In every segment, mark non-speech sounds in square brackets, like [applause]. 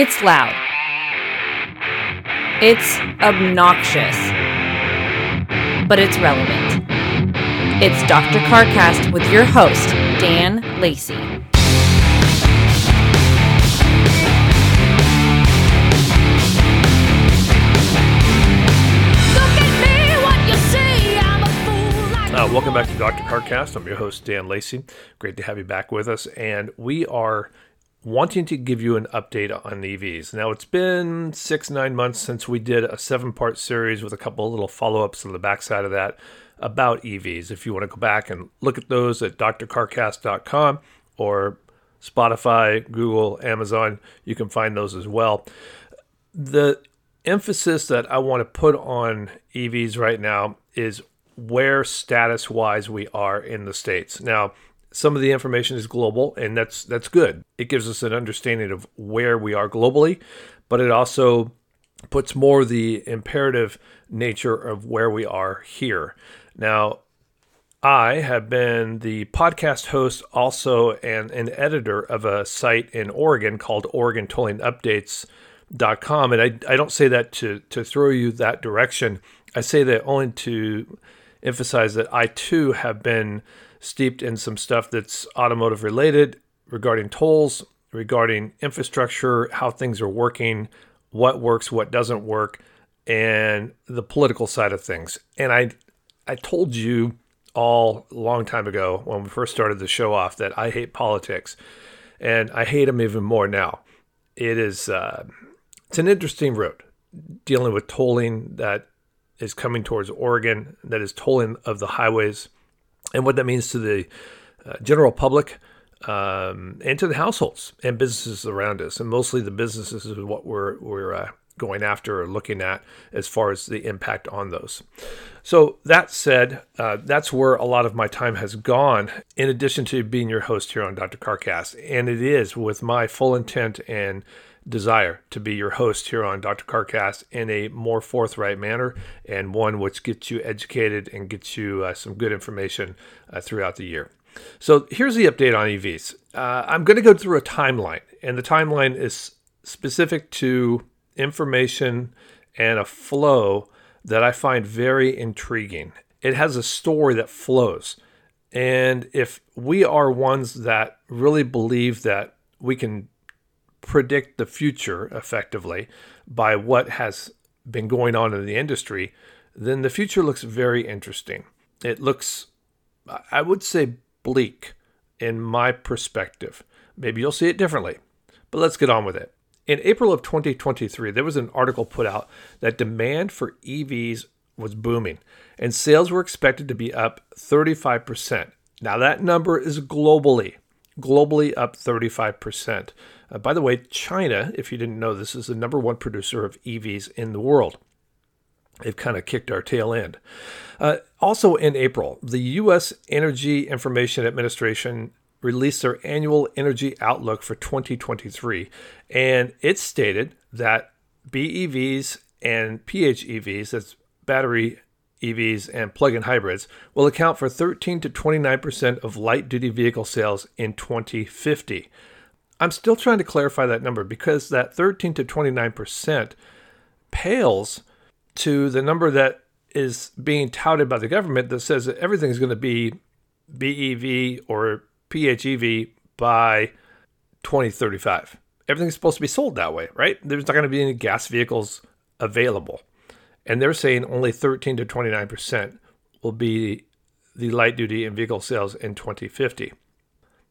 It's loud. It's obnoxious. But it's relevant. It's Dr. Carcast with your host, Dan Lacey. Uh, welcome back to Dr. Carcast. I'm your host, Dan Lacey. Great to have you back with us. And we are wanting to give you an update on EVs. Now, it's been six, nine months since we did a seven part series with a couple little follow ups on the backside of that about EVs. If you want to go back and look at those at drcarcast.com or Spotify, Google, Amazon, you can find those as well. The emphasis that I want to put on EVs right now is where status wise we are in the states. Now, some of the information is global and that's that's good. It gives us an understanding of where we are globally, but it also puts more the imperative nature of where we are here. Now, I have been the podcast host also and an editor of a site in Oregon called Oregon Tolling Updates.com. And I, I don't say that to, to throw you that direction. I say that only to emphasize that I too have been steeped in some stuff that's automotive related regarding tolls, regarding infrastructure, how things are working, what works, what doesn't work, and the political side of things. And I I told you all a long time ago when we first started the show off that I hate politics, and I hate them even more now. It is uh, it's an interesting road dealing with tolling that is coming towards Oregon, that is tolling of the highways, and what that means to the uh, general public um, and to the households and businesses around us. And mostly the businesses is what we're, we're uh, going after or looking at as far as the impact on those. So, that said, uh, that's where a lot of my time has gone, in addition to being your host here on Dr. Carcast. And it is with my full intent and desire to be your host here on Dr. Carcast in a more forthright manner and one which gets you educated and gets you uh, some good information uh, throughout the year. So here's the update on EVs. Uh, I'm going to go through a timeline, and the timeline is specific to information and a flow that I find very intriguing. It has a story that flows. And if we are ones that really believe that we can predict the future effectively by what has been going on in the industry, then the future looks very interesting. It looks, I would say, bleak in my perspective. Maybe you'll see it differently, but let's get on with it. In April of 2023, there was an article put out that demand for EVs was booming and sales were expected to be up 35%. Now, that number is globally, globally up 35%. Uh, by the way, China, if you didn't know this, is the number one producer of EVs in the world. They've kind of kicked our tail end. Uh, also in April, the U.S. Energy Information Administration released their annual energy outlook for 2023, and it stated that BEVs and PHEVs, that's battery EVs and plug-in hybrids, will account for 13 to 29 percent of light-duty vehicle sales in 2050. I'm still trying to clarify that number because that 13 to 29% pales to the number that is being touted by the government that says that everything is going to be BEV or PHEV by 2035. Everything's supposed to be sold that way, right? There's not going to be any gas vehicles available. And they're saying only 13 to 29% will be the light duty and vehicle sales in 2050.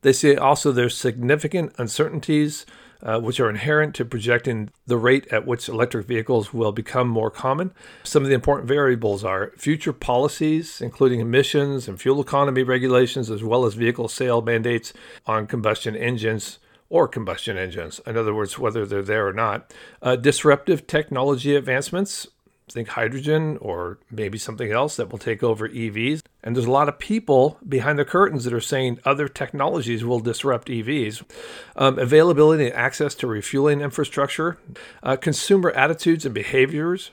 They say also there's significant uncertainties uh, which are inherent to projecting the rate at which electric vehicles will become more common. Some of the important variables are future policies, including emissions and fuel economy regulations, as well as vehicle sale mandates on combustion engines or combustion engines. In other words, whether they're there or not. Uh, disruptive technology advancements, think hydrogen or maybe something else that will take over EVs. And there's a lot of people behind the curtains that are saying other technologies will disrupt EVs. Um, availability and access to refueling infrastructure, uh, consumer attitudes and behaviors,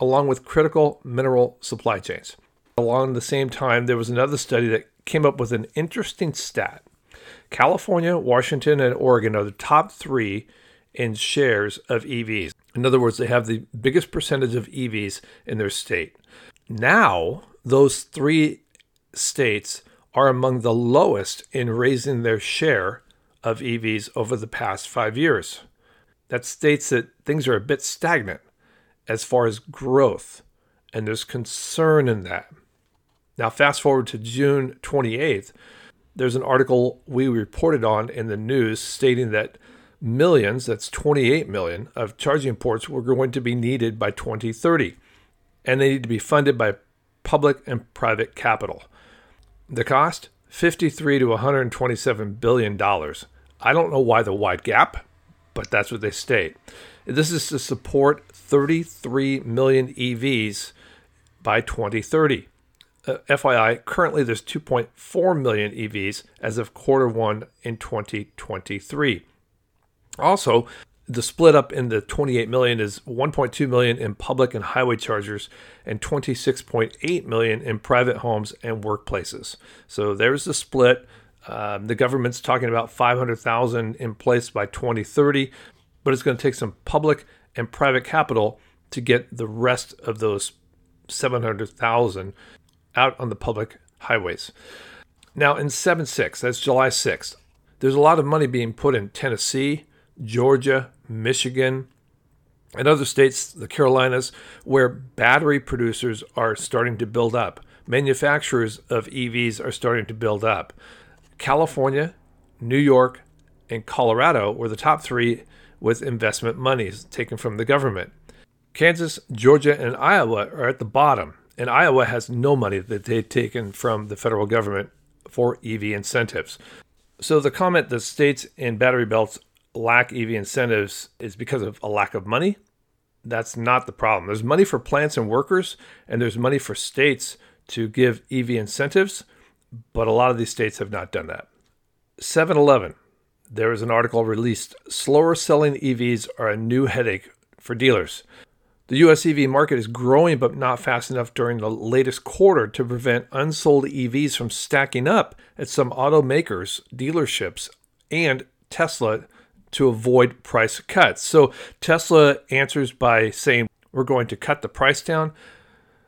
along with critical mineral supply chains. Along the same time, there was another study that came up with an interesting stat. California, Washington, and Oregon are the top three in shares of EVs. In other words, they have the biggest percentage of EVs in their state. Now, those three states are among the lowest in raising their share of EVs over the past five years. That states that things are a bit stagnant as far as growth, and there's concern in that. Now, fast forward to June 28th, there's an article we reported on in the news stating that millions, that's 28 million, of charging ports were going to be needed by 2030, and they need to be funded by public and private capital. The cost 53 to 127 billion dollars. I don't know why the wide gap, but that's what they state. This is to support 33 million EVs by 2030. Uh, FYI, currently there's 2.4 million EVs as of quarter one in 2023. Also, the split up in the 28 million is 1.2 million in public and highway chargers and 26.8 million in private homes and workplaces. So there's the split. Um, the government's talking about 500,000 in place by 2030, but it's going to take some public and private capital to get the rest of those 700,000 out on the public highways. Now, in 7 6, that's July 6th, there's a lot of money being put in Tennessee, Georgia, Michigan, and other states, the Carolinas, where battery producers are starting to build up. Manufacturers of EVs are starting to build up. California, New York, and Colorado were the top three with investment monies taken from the government. Kansas, Georgia, and Iowa are at the bottom, and Iowa has no money that they've taken from the federal government for EV incentives. So the comment that states and battery belts lack EV incentives is because of a lack of money. That's not the problem. There's money for plants and workers, and there's money for states to give EV incentives, but a lot of these states have not done that. 7 Eleven, there is an article released Slower selling EVs are a new headache for dealers. The US EV market is growing, but not fast enough during the latest quarter to prevent unsold EVs from stacking up at some automakers, dealerships, and Tesla to avoid price cuts. So Tesla answers by saying, we're going to cut the price down.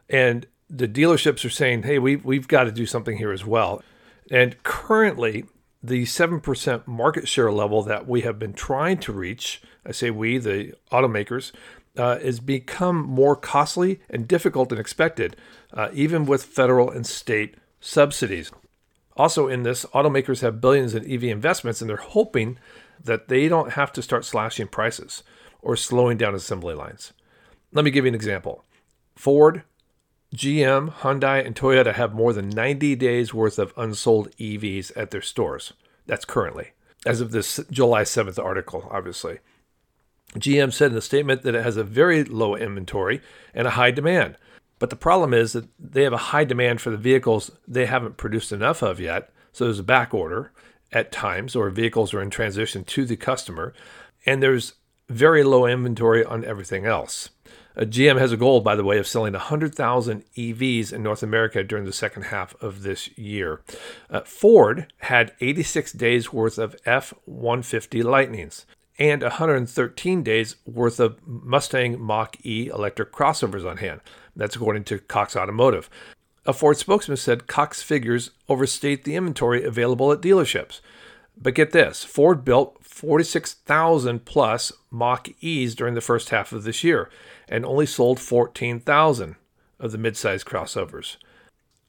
And the dealerships are saying, hey, we, we've got to do something here as well. And currently, the 7% market share level that we have been trying to reach, I say we, the automakers, uh, has become more costly and difficult than expected, uh, even with federal and state subsidies. Also, in this, automakers have billions in EV investments, and they're hoping that they don't have to start slashing prices or slowing down assembly lines. Let me give you an example. Ford, GM, Hyundai, and Toyota have more than 90 days worth of unsold EVs at their stores. That's currently, as of this July 7th article, obviously. GM said in a statement that it has a very low inventory and a high demand. But the problem is that they have a high demand for the vehicles they haven't produced enough of yet. So there's a back order at times, or vehicles are in transition to the customer, and there's very low inventory on everything else. Uh, GM has a goal, by the way, of selling 100,000 EVs in North America during the second half of this year. Uh, Ford had 86 days worth of F 150 Lightnings and 113 days worth of Mustang Mach E electric crossovers on hand. That's according to Cox Automotive. A Ford spokesman said Cox figures overstate the inventory available at dealerships. But get this Ford built 46,000 plus Mach E's during the first half of this year and only sold 14,000 of the midsize crossovers.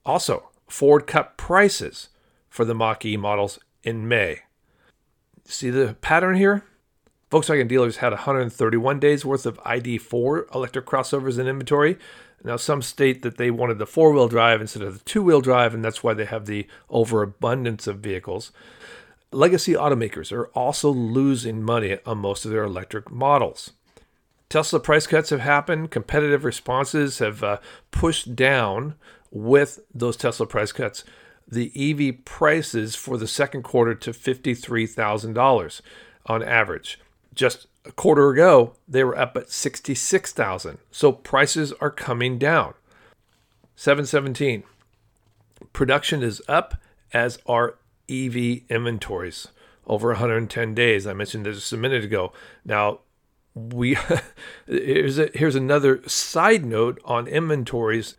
Also, Ford cut prices for the Mach E models in May. See the pattern here? Volkswagen dealers had 131 days worth of ID4 electric crossovers in inventory, now, some state that they wanted the four wheel drive instead of the two wheel drive, and that's why they have the overabundance of vehicles. Legacy automakers are also losing money on most of their electric models. Tesla price cuts have happened, competitive responses have uh, pushed down with those Tesla price cuts the EV prices for the second quarter to $53,000 on average. Just a quarter ago, they were up at 66,000. So prices are coming down. 717. Production is up as are EV inventories. over 110 days. I mentioned this just a minute ago. Now, we [laughs] here's a, here's another side note on inventories.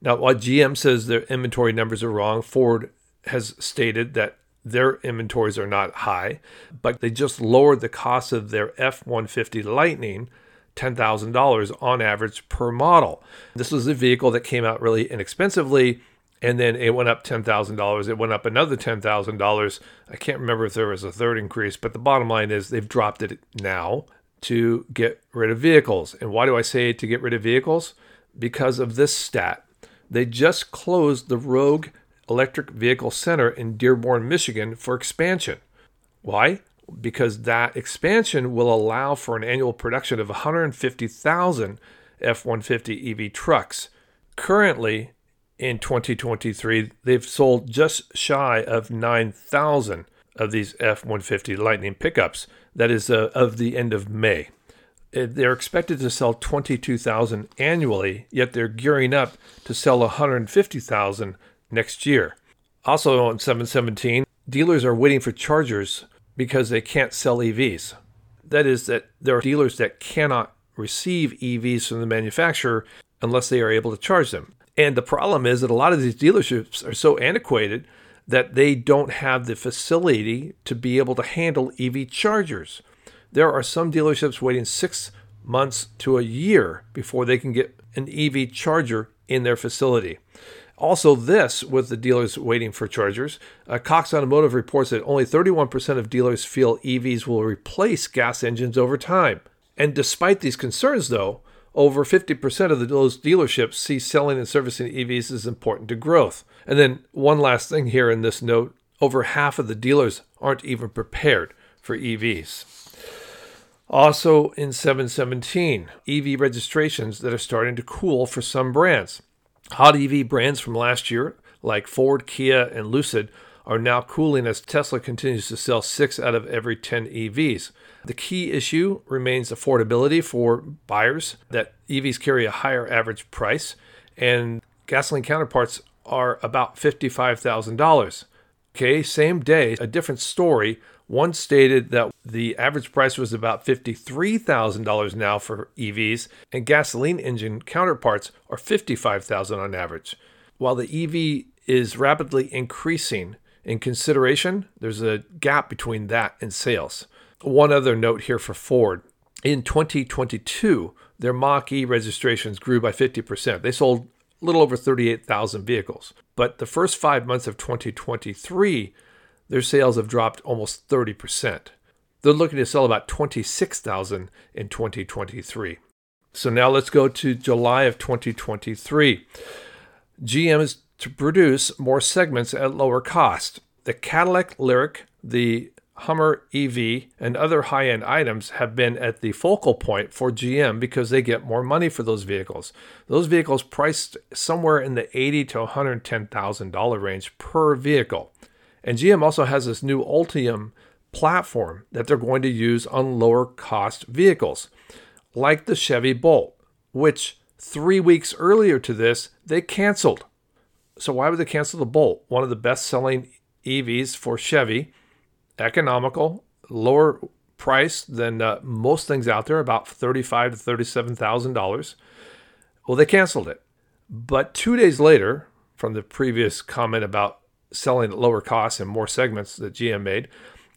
Now, while GM says their inventory numbers are wrong, Ford has stated that their inventories are not high, but they just lowered the cost of their F 150 Lightning $10,000 on average per model. This was a vehicle that came out really inexpensively and then it went up $10,000. It went up another $10,000. I can't remember if there was a third increase, but the bottom line is they've dropped it now to get rid of vehicles. And why do I say to get rid of vehicles? Because of this stat. They just closed the Rogue Electric Vehicle Center in Dearborn, Michigan for expansion. Why? Because that expansion will allow for an annual production of 150,000 F 150 EV trucks. Currently, in 2023, they've sold just shy of 9,000 of these F 150 Lightning pickups. That is uh, of the end of May. Uh, they're expected to sell 22,000 annually, yet they're gearing up to sell 150,000 next year. Also on 717, dealers are waiting for chargers because they can't sell EVs. That is, that there are dealers that cannot receive EVs from the manufacturer unless they are able to charge them. And the problem is that a lot of these dealerships are so antiquated that they don't have the facility to be able to handle EV chargers. There are some dealerships waiting six months to a year before they can get an EV charger in their facility. Also, this with the dealers waiting for chargers, uh, Cox Automotive reports that only 31% of dealers feel EVs will replace gas engines over time. And despite these concerns, though, over 50% of those dealerships see selling and servicing EVs as important to growth. And then, one last thing here in this note over half of the dealers aren't even prepared for EVs. Also, in 717, EV registrations that are starting to cool for some brands. Hot EV brands from last year, like Ford, Kia, and Lucid, are now cooling as Tesla continues to sell six out of every 10 EVs. The key issue remains affordability for buyers, that EVs carry a higher average price, and gasoline counterparts are about $55,000. Okay, same day, a different story. One stated that the average price was about $53,000 now for EVs, and gasoline engine counterparts are $55,000 on average. While the EV is rapidly increasing in consideration, there's a gap between that and sales. One other note here for Ford. In 2022, their Mach E registrations grew by 50%. They sold a little over 38,000 vehicles. But the first five months of 2023, their sales have dropped almost 30%. They're looking to sell about 26,000 in 2023. So now let's go to July of 2023. GM is to produce more segments at lower cost. The Cadillac Lyriq, the Hummer EV, and other high end items have been at the focal point for GM because they get more money for those vehicles. Those vehicles priced somewhere in the eighty to one hundred ten thousand dollar range per vehicle. And GM also has this new Ultium platform that they're going to use on lower cost vehicles, like the Chevy Bolt, which three weeks earlier to this they canceled. So why would they cancel the Bolt? One of the best selling EVs for Chevy economical, lower price than uh, most things out there, about thirty-five to thirty-seven thousand dollars. Well, they canceled it, but two days later, from the previous comment about selling at lower costs and more segments that GM made,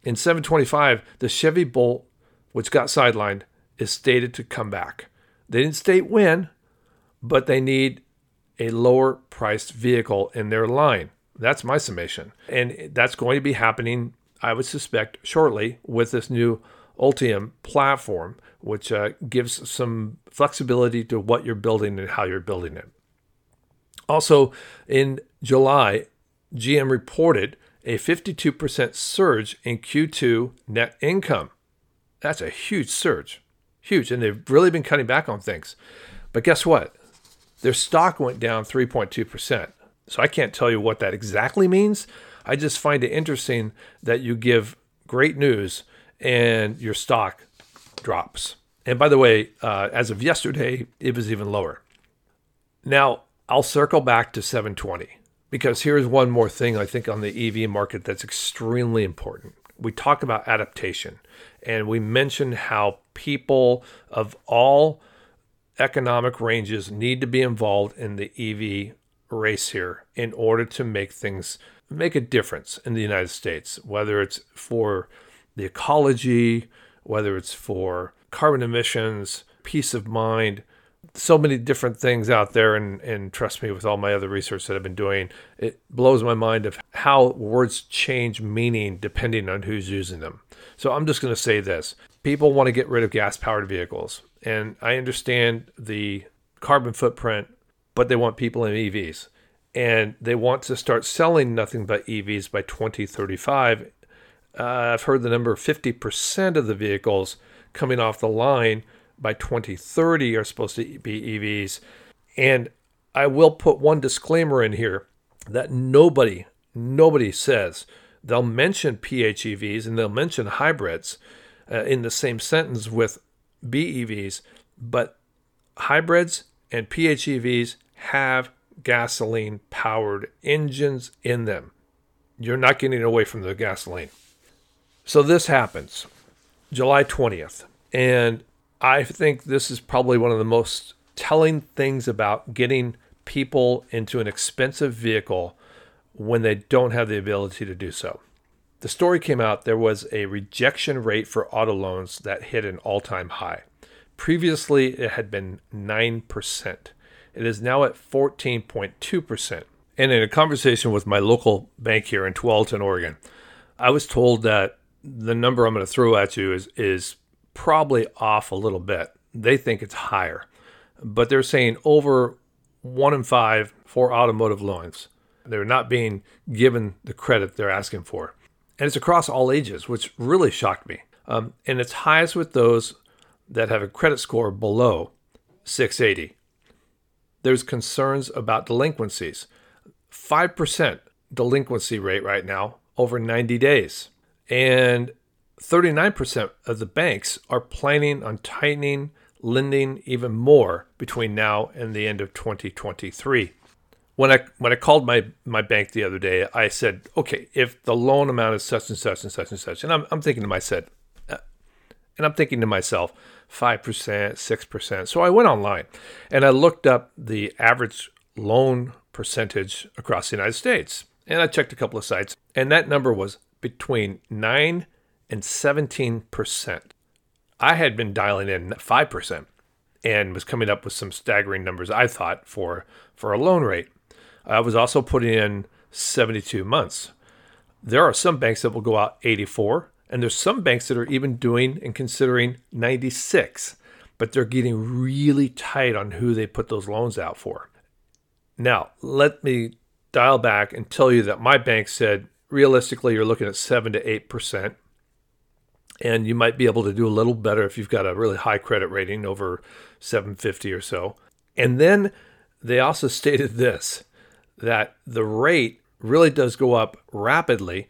in 725, the Chevy Bolt, which got sidelined, is stated to come back. They didn't state when, but they need a lower priced vehicle in their line. That's my summation. And that's going to be happening I would suspect, shortly with this new Ultium platform, which uh, gives some flexibility to what you're building and how you're building it. Also, in July, GM reported a 52% surge in Q2 net income. That's a huge surge, huge. And they've really been cutting back on things. But guess what? Their stock went down 3.2%. So I can't tell you what that exactly means, I just find it interesting that you give great news and your stock drops. And by the way, uh, as of yesterday, it was even lower. Now, I'll circle back to 720 because here's one more thing I think on the EV market that's extremely important. we talk about adaptation and we mention how people of all economic ranges need to be involved in the EV race here in order to make things make a difference in the United States, whether it's for the ecology, whether it's for carbon emissions, peace of mind, so many different things out there and, and trust me with all my other research that i've been doing it blows my mind of how words change meaning depending on who's using them. So i'm just going to say this. People want to get rid of gas powered vehicles and i understand the carbon footprint but they want people in evs and they want to start selling nothing but evs by 2035 uh, i've heard the number 50% of the vehicles coming off the line by 2030 are supposed to be EVs. And I will put one disclaimer in here that nobody, nobody says they'll mention PHEVs and they'll mention hybrids uh, in the same sentence with BEVs, but hybrids and PHEVs have gasoline powered engines in them. You're not getting away from the gasoline. So this happens July 20th. And I think this is probably one of the most telling things about getting people into an expensive vehicle when they don't have the ability to do so. The story came out there was a rejection rate for auto loans that hit an all time high. Previously, it had been 9%. It is now at 14.2%. And in a conversation with my local bank here in Tualatin, Oregon, I was told that the number I'm going to throw at you is, is probably off a little bit. They think it's higher, but they're saying over one in five for automotive loans. They're not being given the credit they're asking for. And it's across all ages, which really shocked me. Um, and it's highest with those that have a credit score below 680. There's concerns about delinquencies. 5% delinquency rate right now over 90 days. And 39% of the banks are planning on tightening lending even more between now and the end of 2023. When I when I called my my bank the other day, I said, "Okay, if the loan amount is such and such and such and such," and I'm I'm thinking to myself, uh, and I'm thinking to myself, five percent, six percent. So I went online and I looked up the average loan percentage across the United States, and I checked a couple of sites, and that number was between nine and 17%. I had been dialing in 5% and was coming up with some staggering numbers, I thought, for, for a loan rate. I was also putting in 72 months. There are some banks that will go out 84, and there's some banks that are even doing and considering 96, but they're getting really tight on who they put those loans out for. Now, let me dial back and tell you that my bank said realistically you're looking at 7 to 8% and you might be able to do a little better if you've got a really high credit rating over 750 or so. And then they also [laughs] stated this that the rate really does go up rapidly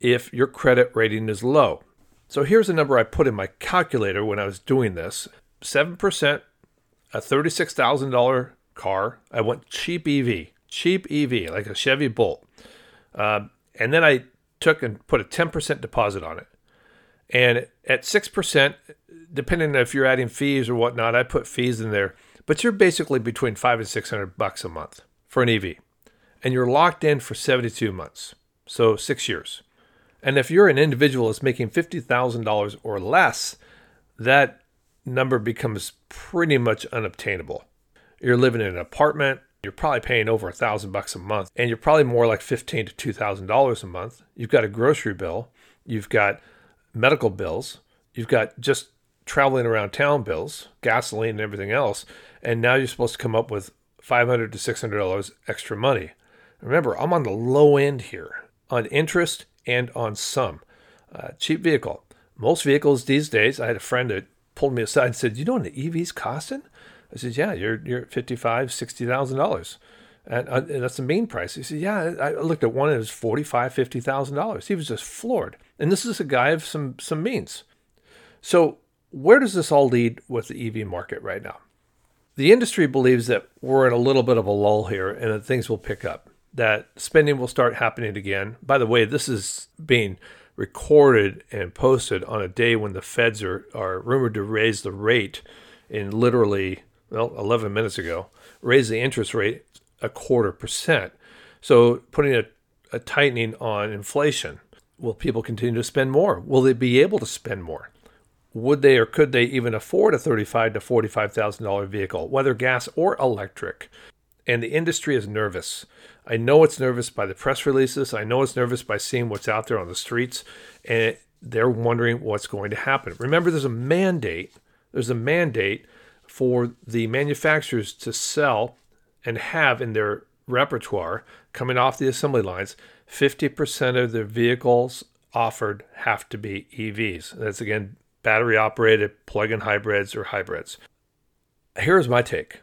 if your credit rating is low. So here's a number I put in my calculator when I was doing this 7%, a $36,000 car. I went cheap EV, cheap EV, like a Chevy Bolt. Uh, and then I took and put a 10% deposit on it. And at 6%, depending on if you're adding fees or whatnot, I put fees in there, but you're basically between five and 600 bucks a month for an EV. And you're locked in for 72 months, so six years. And if you're an individual that's making $50,000 or less, that number becomes pretty much unobtainable. You're living in an apartment, you're probably paying over a thousand bucks a month, and you're probably more like fifteen to two thousand dollars a month. You've got a grocery bill, you've got medical bills, you've got just traveling around town bills, gasoline, and everything else, and now you're supposed to come up with $500 to $600 extra money. Remember, I'm on the low end here on interest and on some. Uh, cheap vehicle. Most vehicles these days, I had a friend that pulled me aside and said, You know what an EV's costing? I said, Yeah, you're, you're at $55,000, $60,000. And, uh, and that's the main price. He said, Yeah, I looked at one it was $45,000, $50,000. He was just floored. And this is a guy of some, some means. So, where does this all lead with the EV market right now? The industry believes that we're in a little bit of a lull here and that things will pick up, that spending will start happening again. By the way, this is being recorded and posted on a day when the feds are, are rumored to raise the rate in literally, well, 11 minutes ago, raise the interest rate a quarter percent. So putting a, a tightening on inflation. Will people continue to spend more? Will they be able to spend more? Would they or could they even afford a thirty-five to forty-five thousand dollar vehicle, whether gas or electric? And the industry is nervous. I know it's nervous by the press releases. I know it's nervous by seeing what's out there on the streets, and they're wondering what's going to happen. Remember, there's a mandate. There's a mandate for the manufacturers to sell and have in their repertoire coming off the assembly lines 50% of their vehicles offered have to be EVs. That's again battery operated plug in hybrids or hybrids. Here's my take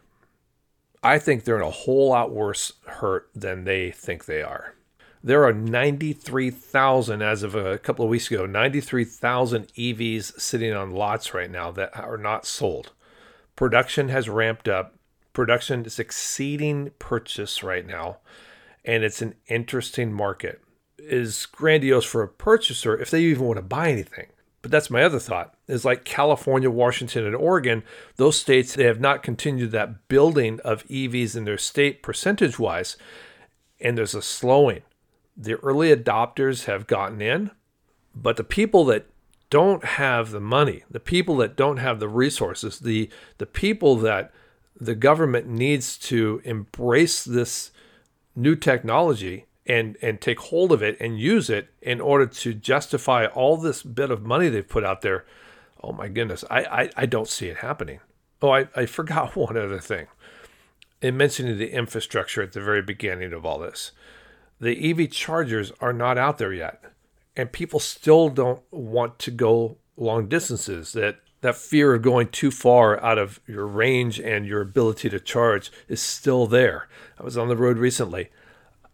I think they're in a whole lot worse hurt than they think they are. There are 93,000, as of a couple of weeks ago, 93,000 EVs sitting on lots right now that are not sold. Production has ramped up. Production is exceeding purchase right now, and it's an interesting market. Is grandiose for a purchaser if they even want to buy anything. But that's my other thought is like California, Washington, and Oregon, those states, they have not continued that building of EVs in their state percentage wise. And there's a slowing. The early adopters have gotten in, but the people that don't have the money, the people that don't have the resources, the, the people that the government needs to embrace this new technology and and take hold of it and use it in order to justify all this bit of money they've put out there. Oh my goodness, I I, I don't see it happening. Oh, I, I [laughs] forgot one other thing. In mentioning the infrastructure at the very beginning of all this, the EV chargers are not out there yet, and people still don't want to go long distances. That that fear of going too far out of your range and your ability to charge is still there. I was on the road recently.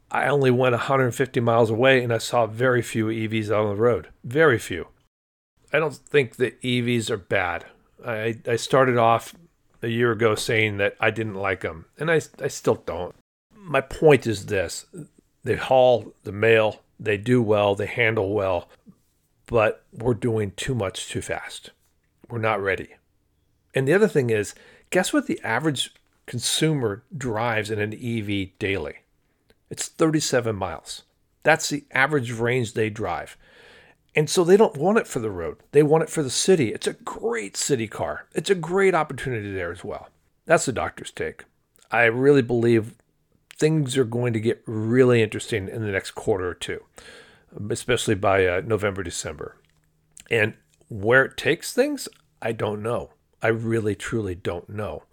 I only went 150 miles away and I saw very few EVs on the road. Very few. I don't think that EVs are bad. I, I started off a year ago saying that I didn't like them, and I, I still don't. My point is this they haul the mail, they do well, they handle well, but we're doing too much too fast. We're not ready. And the other thing is, guess what the average consumer drives in an EV daily? It's 37 miles. That's the average range they drive. And so they don't want it for the road. They want it for the city. It's a great city car. It's a great opportunity there as well. That's the doctor's take. I really believe things are going to get really interesting in the next quarter or two, especially by uh, November, December. And where it takes things, I don't know. I really, truly don't know.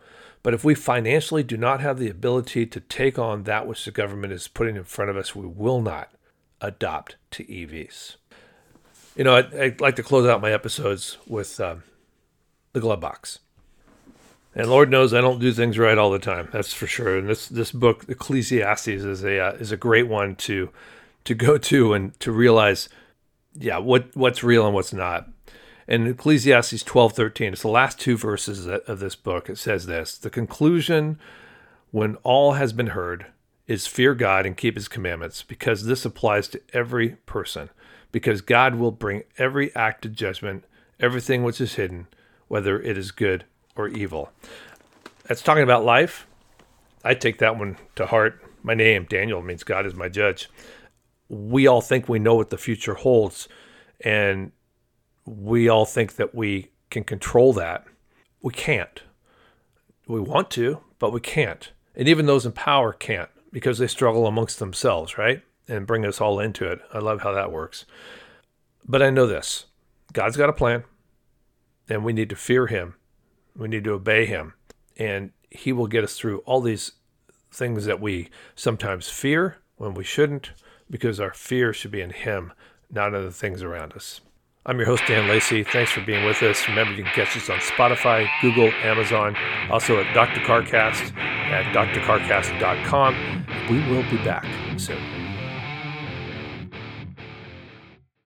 But if we financially do not have the ability to take on that which the government is putting in front of us, we will not adopt to EVs. You know, I'd, I'd like to close out my episodes with um, the glove box. And Lord knows I don't do things right all the time. That's for sure. And this this book, Ecclesiastes, is a uh, is a great one to to go to and to realize, yeah, what what's real and what's not. In Ecclesiastes 12:13, it's the last two verses of this book. It says this: "The conclusion when all has been heard is fear God and keep his commandments, because this applies to every person, because God will bring every act to judgment, everything which is hidden, whether it is good or evil." That's talking about life. I take that one to heart. My name, Daniel, means God is my judge. We all think we know what the future holds, and we all think that we can control that. We can't. We want to, but we can't. And even those in power can't because they struggle amongst themselves, right? And bring us all into it. I love how that works. But I know this God's got a plan, and we need to fear Him. We need to obey Him. And He will get us through all these things that we sometimes fear when we shouldn't, because our fear should be in Him, not in the things around us. I'm your host, Dan Lacey. Thanks for being with us. Remember, you can catch us on Spotify, Google, Amazon, also at Dr. Carcast at drcarcast.com. We will be back soon.